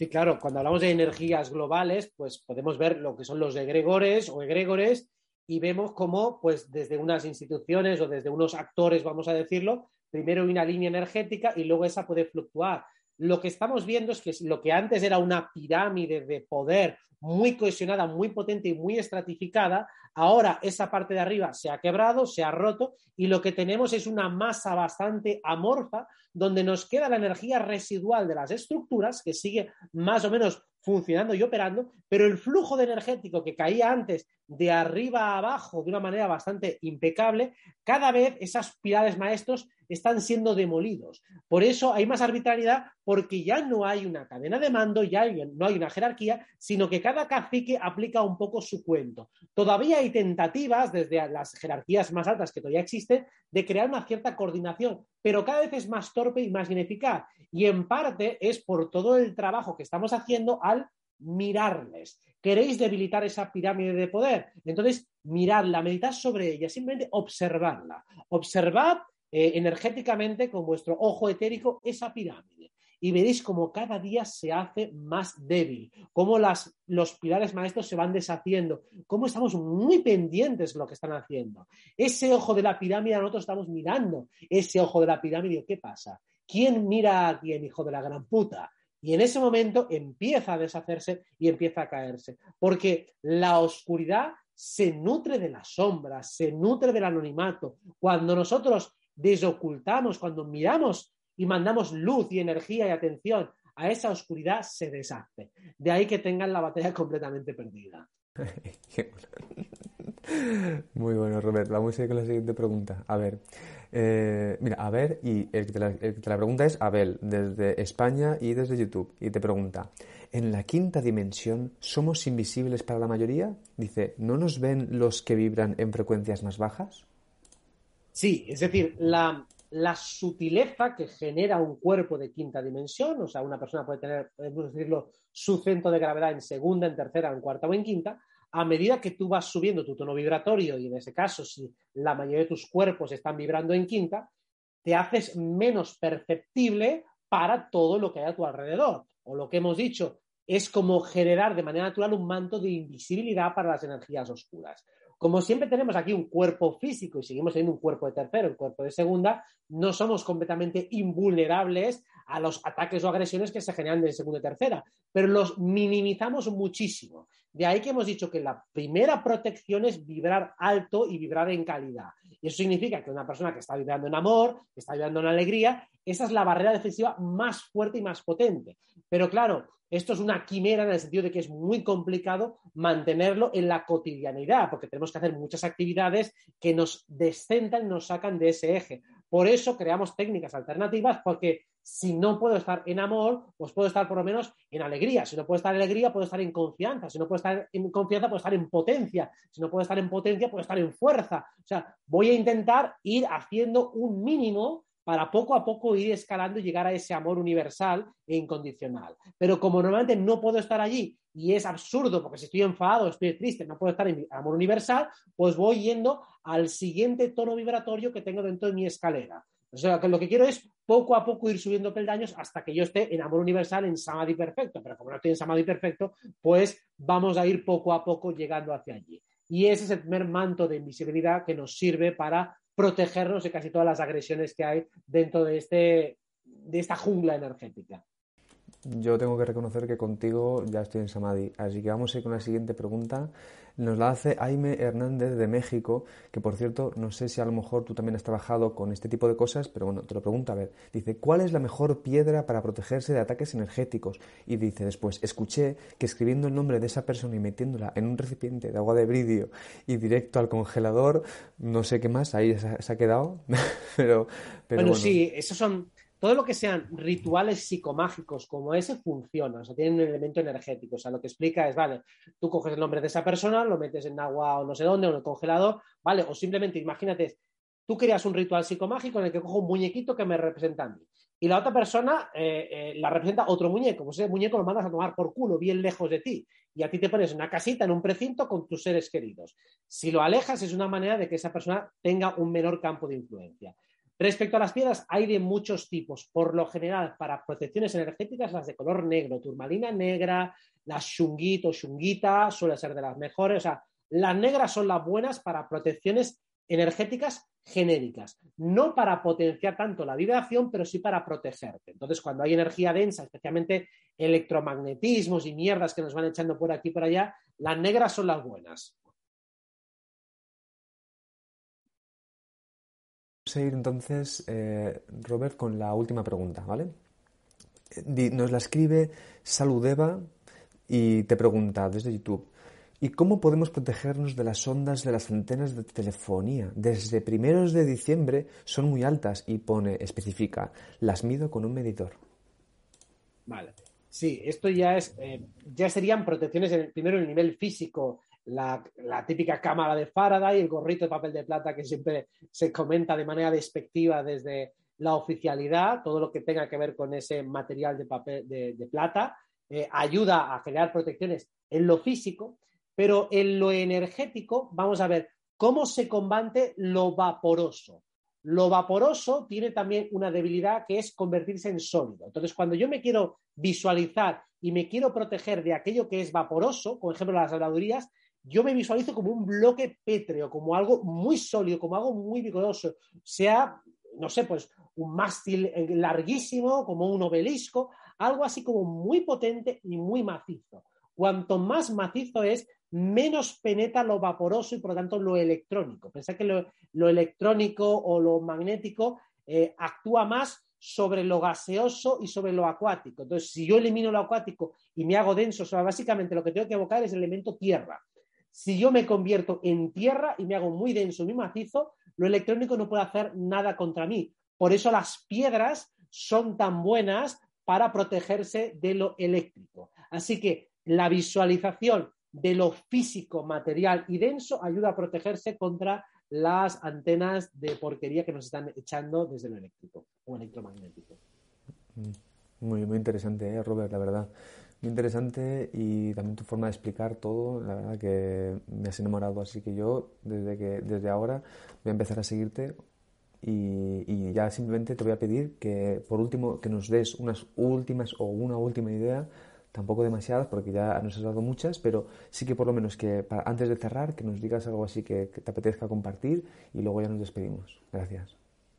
S2: Sí, claro, cuando hablamos de energías globales, pues podemos ver lo que son los egregores o egregores y vemos cómo, pues desde unas instituciones o desde unos actores, vamos a decirlo, primero hay una línea energética y luego esa puede fluctuar. Lo que estamos viendo es que lo que antes era una pirámide de poder muy cohesionada, muy potente y muy estratificada, ahora esa parte de arriba se ha quebrado, se ha roto y lo que tenemos es una masa bastante amorfa donde nos queda la energía residual de las estructuras, que sigue más o menos funcionando y operando, pero el flujo de energético que caía antes de arriba a abajo de una manera bastante impecable, cada vez esas pilares maestros están siendo demolidos. Por eso hay más arbitrariedad, porque ya no hay una cadena de mando, ya no hay una jerarquía, sino que cada cacique aplica un poco su cuento. Todavía hay tentativas, desde las jerarquías más altas que todavía existen, de crear una cierta coordinación, pero cada vez es más torpe y más ineficaz. Y en parte es por todo el trabajo que estamos haciendo al mirarles. ¿Queréis debilitar esa pirámide de poder? Entonces, miradla, meditad sobre ella, simplemente observarla. Observad eh, energéticamente con vuestro ojo etérico esa pirámide y veréis cómo cada día se hace más débil, cómo las, los pilares maestros se van deshaciendo, cómo estamos muy pendientes de lo que están haciendo. Ese ojo de la pirámide nosotros estamos mirando, ese ojo de la pirámide, ¿qué pasa? ¿Quién mira a quién, hijo de la gran puta? Y en ese momento empieza a deshacerse y empieza a caerse, porque la oscuridad se nutre de la sombra, se nutre del anonimato. Cuando nosotros desocultamos, cuando miramos y mandamos luz y energía y atención a esa oscuridad, se deshace. De ahí que tengan la batalla completamente perdida.
S1: Muy bueno, Robert. Vamos a ir con la siguiente pregunta. A ver, eh, mira, a ver, y el que, te la, la pregunta es Abel, desde España y desde YouTube. Y te pregunta, ¿en la quinta dimensión somos invisibles para la mayoría? Dice, ¿no nos ven los que vibran en frecuencias más bajas?
S2: Sí, es decir, la, la sutileza que genera un cuerpo de quinta dimensión, o sea, una persona puede tener, podemos decirlo, su centro de gravedad en segunda, en tercera, en cuarta o en quinta, a medida que tú vas subiendo tu tono vibratorio, y en ese caso, si la mayoría de tus cuerpos están vibrando en quinta, te haces menos perceptible para todo lo que hay a tu alrededor. O lo que hemos dicho, es como generar de manera natural un manto de invisibilidad para las energías oscuras. Como siempre tenemos aquí un cuerpo físico y seguimos teniendo un cuerpo de tercero, un cuerpo de segunda, no somos completamente invulnerables a los ataques o agresiones que se generan de segunda y tercera, pero los minimizamos muchísimo. De ahí que hemos dicho que la primera protección es vibrar alto y vibrar en calidad. Y eso significa que una persona que está vibrando en amor, que está vibrando en alegría, esa es la barrera defensiva más fuerte y más potente. Pero claro, esto es una quimera en el sentido de que es muy complicado mantenerlo en la cotidianidad, porque tenemos que hacer muchas actividades que nos descentan, nos sacan de ese eje. Por eso creamos técnicas alternativas, porque si no puedo estar en amor, pues puedo estar por lo menos en alegría. Si no puedo estar en alegría, puedo estar en confianza. Si no puedo estar en confianza, puedo estar en potencia. Si no puedo estar en potencia, puedo estar en fuerza. O sea, voy a intentar ir haciendo un mínimo para poco a poco ir escalando y llegar a ese amor universal e incondicional. Pero como normalmente no puedo estar allí y es absurdo porque si estoy enfadado, estoy triste, no puedo estar en amor universal, pues voy yendo al siguiente tono vibratorio que tengo dentro de mi escalera. O sea, lo que quiero es poco a poco ir subiendo peldaños hasta que yo esté en amor universal, en samadhi perfecto. Pero como no estoy en samadhi perfecto, pues vamos a ir poco a poco llegando hacia allí. Y ese es el primer manto de invisibilidad que nos sirve para protegernos de casi todas las agresiones que hay dentro de, este, de esta jungla energética.
S1: Yo tengo que reconocer que contigo ya estoy en Samadhi. Así que vamos a ir con la siguiente pregunta. Nos la hace Aime Hernández de México, que por cierto, no sé si a lo mejor tú también has trabajado con este tipo de cosas, pero bueno, te lo pregunto a ver. Dice, ¿cuál es la mejor piedra para protegerse de ataques energéticos? Y dice después, escuché que escribiendo el nombre de esa persona y metiéndola en un recipiente de agua de bridio y directo al congelador, no sé qué más, ahí se ha quedado. pero,
S2: pero bueno, sí, esos son todo lo que sean rituales psicomágicos como ese funciona, o sea, tienen un elemento energético. O sea, lo que explica es, vale, tú coges el nombre de esa persona, lo metes en agua o no sé dónde, o en el congelador, vale, o simplemente imagínate, tú creas un ritual psicomágico en el que cojo un muñequito que me representa a mí. Y la otra persona eh, eh, la representa otro muñeco, pues ese muñeco lo mandas a tomar por culo, bien lejos de ti. Y a ti te pones en una casita, en un precinto con tus seres queridos. Si lo alejas, es una manera de que esa persona tenga un menor campo de influencia. Respecto a las piedras, hay de muchos tipos. Por lo general, para protecciones energéticas, las de color negro, turmalina negra, las shungit o shungita, suele ser de las mejores. O sea, las negras son las buenas para protecciones energéticas genéricas, no para potenciar tanto la vibración, pero sí para protegerte. Entonces, cuando hay energía densa, especialmente electromagnetismos y mierdas que nos van echando por aquí y por allá, las negras son las buenas.
S1: Seguir entonces, eh, Robert, con la última pregunta, ¿vale? Nos la escribe Saludeva y te pregunta desde YouTube. ¿Y cómo podemos protegernos de las ondas de las antenas de telefonía? Desde primeros de diciembre son muy altas y pone, especifica, las mido con un medidor.
S2: Vale. Sí, esto ya es, eh, ya serían protecciones en, primero en el nivel físico la, típica cámara de Faraday, el gorrito de papel de plata que siempre se comenta de manera despectiva desde la oficialidad, todo lo que tenga que ver con ese material de papel de, plata, eh, ayuda a generar protecciones en lo físico, pero en lo energético vamos a ver cómo se combate lo vaporoso. Lo vaporoso tiene también una debilidad que es convertirse en sólido. Entonces, cuando yo me quiero visualizar y me quiero proteger de aquello que es vaporoso, por ejemplo, las habladurías, yo me visualizo como un bloque pétreo, como algo muy sólido, como algo muy vigoroso, sea, no sé, pues un mástil larguísimo, como un obelisco, algo así como muy potente y muy macizo. Cuanto más macizo es, menos penetra lo vaporoso y por lo tanto lo electrónico. Pensad que lo, electrónico o lo magnético eh, actúa más sobre lo gaseoso y sobre lo acuático. Entonces, si yo elimino lo acuático y me hago denso, básicamente lo que tengo que evocar es el elemento tierra. Si yo me convierto en tierra y me hago muy denso, muy macizo, lo electrónico no puede hacer nada contra mí. Por eso las piedras son tan buenas para protegerse de lo eléctrico. Así que la visualización de lo físico, material y denso ayuda a protegerse contra las antenas de porquería que nos están echando desde lo eléctrico o electromagnético.
S1: Muy, muy interesante, ¿eh, Robert, la verdad muy interesante y también tu forma de explicar todo, la verdad que me has enamorado, así que yo desde, que, desde ahora voy a empezar a seguirte y, ya simplemente te voy a pedir que por último que nos des unas últimas o una última idea, tampoco demasiadas porque ya nos has dado muchas, pero sí que por lo menos que antes de cerrar que nos digas algo así que, que te apetezca compartir y luego ya nos despedimos. Gracias.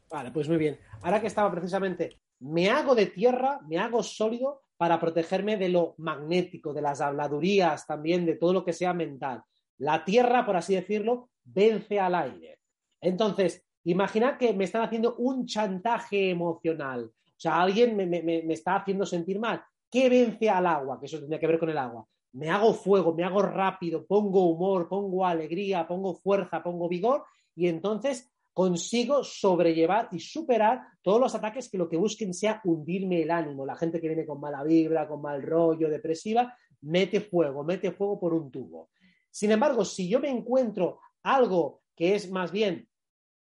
S2: Vale, pues muy bien. Ahora que estaba precisamente, me hago de tierra, me hago sólido, para protegerme de lo magnético, de las habladurías también, de todo lo que sea mental. La tierra, por así decirlo, vence al aire. Entonces, imaginad que me están haciendo un chantaje emocional. O sea, alguien me, está haciendo sentir mal. ¿Qué vence al agua? Que eso tendría que ver con el agua. Me hago fuego, me hago rápido, pongo humor, pongo alegría, pongo fuerza, pongo vigor y entonces consigo sobrellevar y superar todos los ataques que lo que busquen sea hundirme el ánimo. La gente que viene con mala vibra, con mal rollo, depresiva, mete fuego, mete fuego por un tubo. Sin embargo, si yo me encuentro algo que es más bien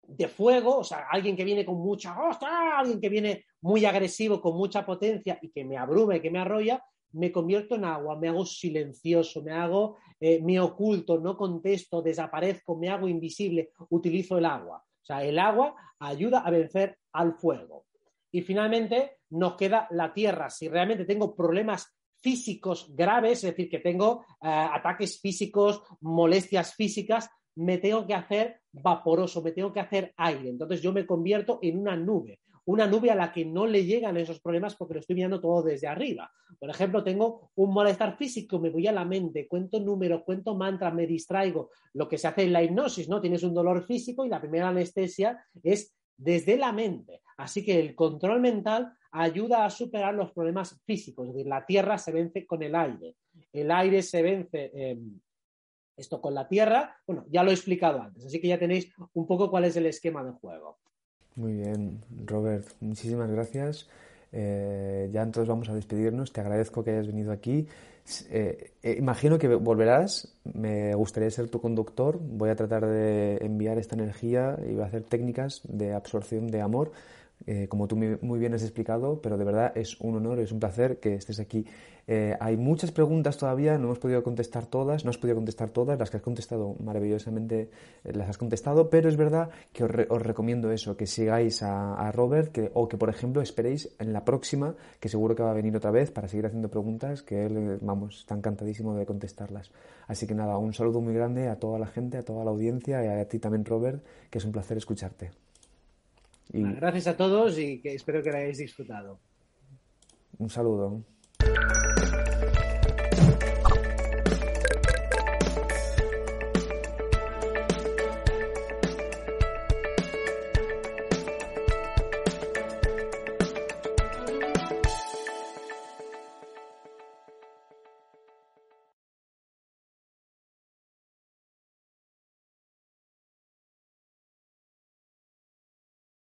S2: de fuego, o sea, alguien que viene con mucha costa, alguien que viene muy agresivo, con mucha potencia y que me abrume, que me arrolla, me convierto en agua, me hago silencioso, me hago, eh, me oculto, no contesto, desaparezco, me hago invisible, utilizo el agua. O sea, el agua ayuda a vencer al fuego. Y finalmente nos queda la tierra. Si realmente tengo problemas físicos graves, es decir, que tengo eh, ataques físicos, molestias físicas, me tengo que hacer vaporoso, me tengo que hacer aire. Entonces yo me convierto en una nube, una nube a la que no le llegan esos problemas porque lo estoy mirando todo desde arriba. Por ejemplo, tengo un malestar físico, me voy a la mente, cuento números, cuento mantras, me distraigo. Lo que se hace en la hipnosis, ¿no? Tienes un dolor físico y la primera anestesia es desde la mente. Así que el control mental ayuda a superar los problemas físicos. Es decir, la tierra se vence con el aire. El aire se vence. Em, esto con la tierra, bueno, ya lo he explicado antes, así que ya tenéis un poco cuál es el esquema de juego.
S1: Muy bien, Robert, muchísimas gracias. Eh, ya entonces vamos a despedirnos. Te agradezco que hayas venido aquí. Eh, eh, imagino que volverás. Me gustaría ser tu conductor. Voy a tratar de enviar esta energía y voy a hacer técnicas de absorción de amor eh, como tú muy bien has explicado, pero de verdad es un honor, es un placer que estés aquí. Eh, hay muchas preguntas todavía, no hemos podido contestar todas, no has podido contestar todas, las que has contestado maravillosamente eh, las has contestado, pero es verdad que os, recomiendo eso, que sigáis a, Robert que, o que, por ejemplo, esperéis en la próxima, que seguro que va a venir otra vez para seguir haciendo preguntas, que él, vamos, está encantadísimo de contestarlas. Así que nada, un saludo muy grande a toda la gente, a toda la audiencia y a ti también, Robert, que es un placer escucharte.
S2: Gracias a todos y que espero que lo hayáis disfrutado.
S1: Un saludo.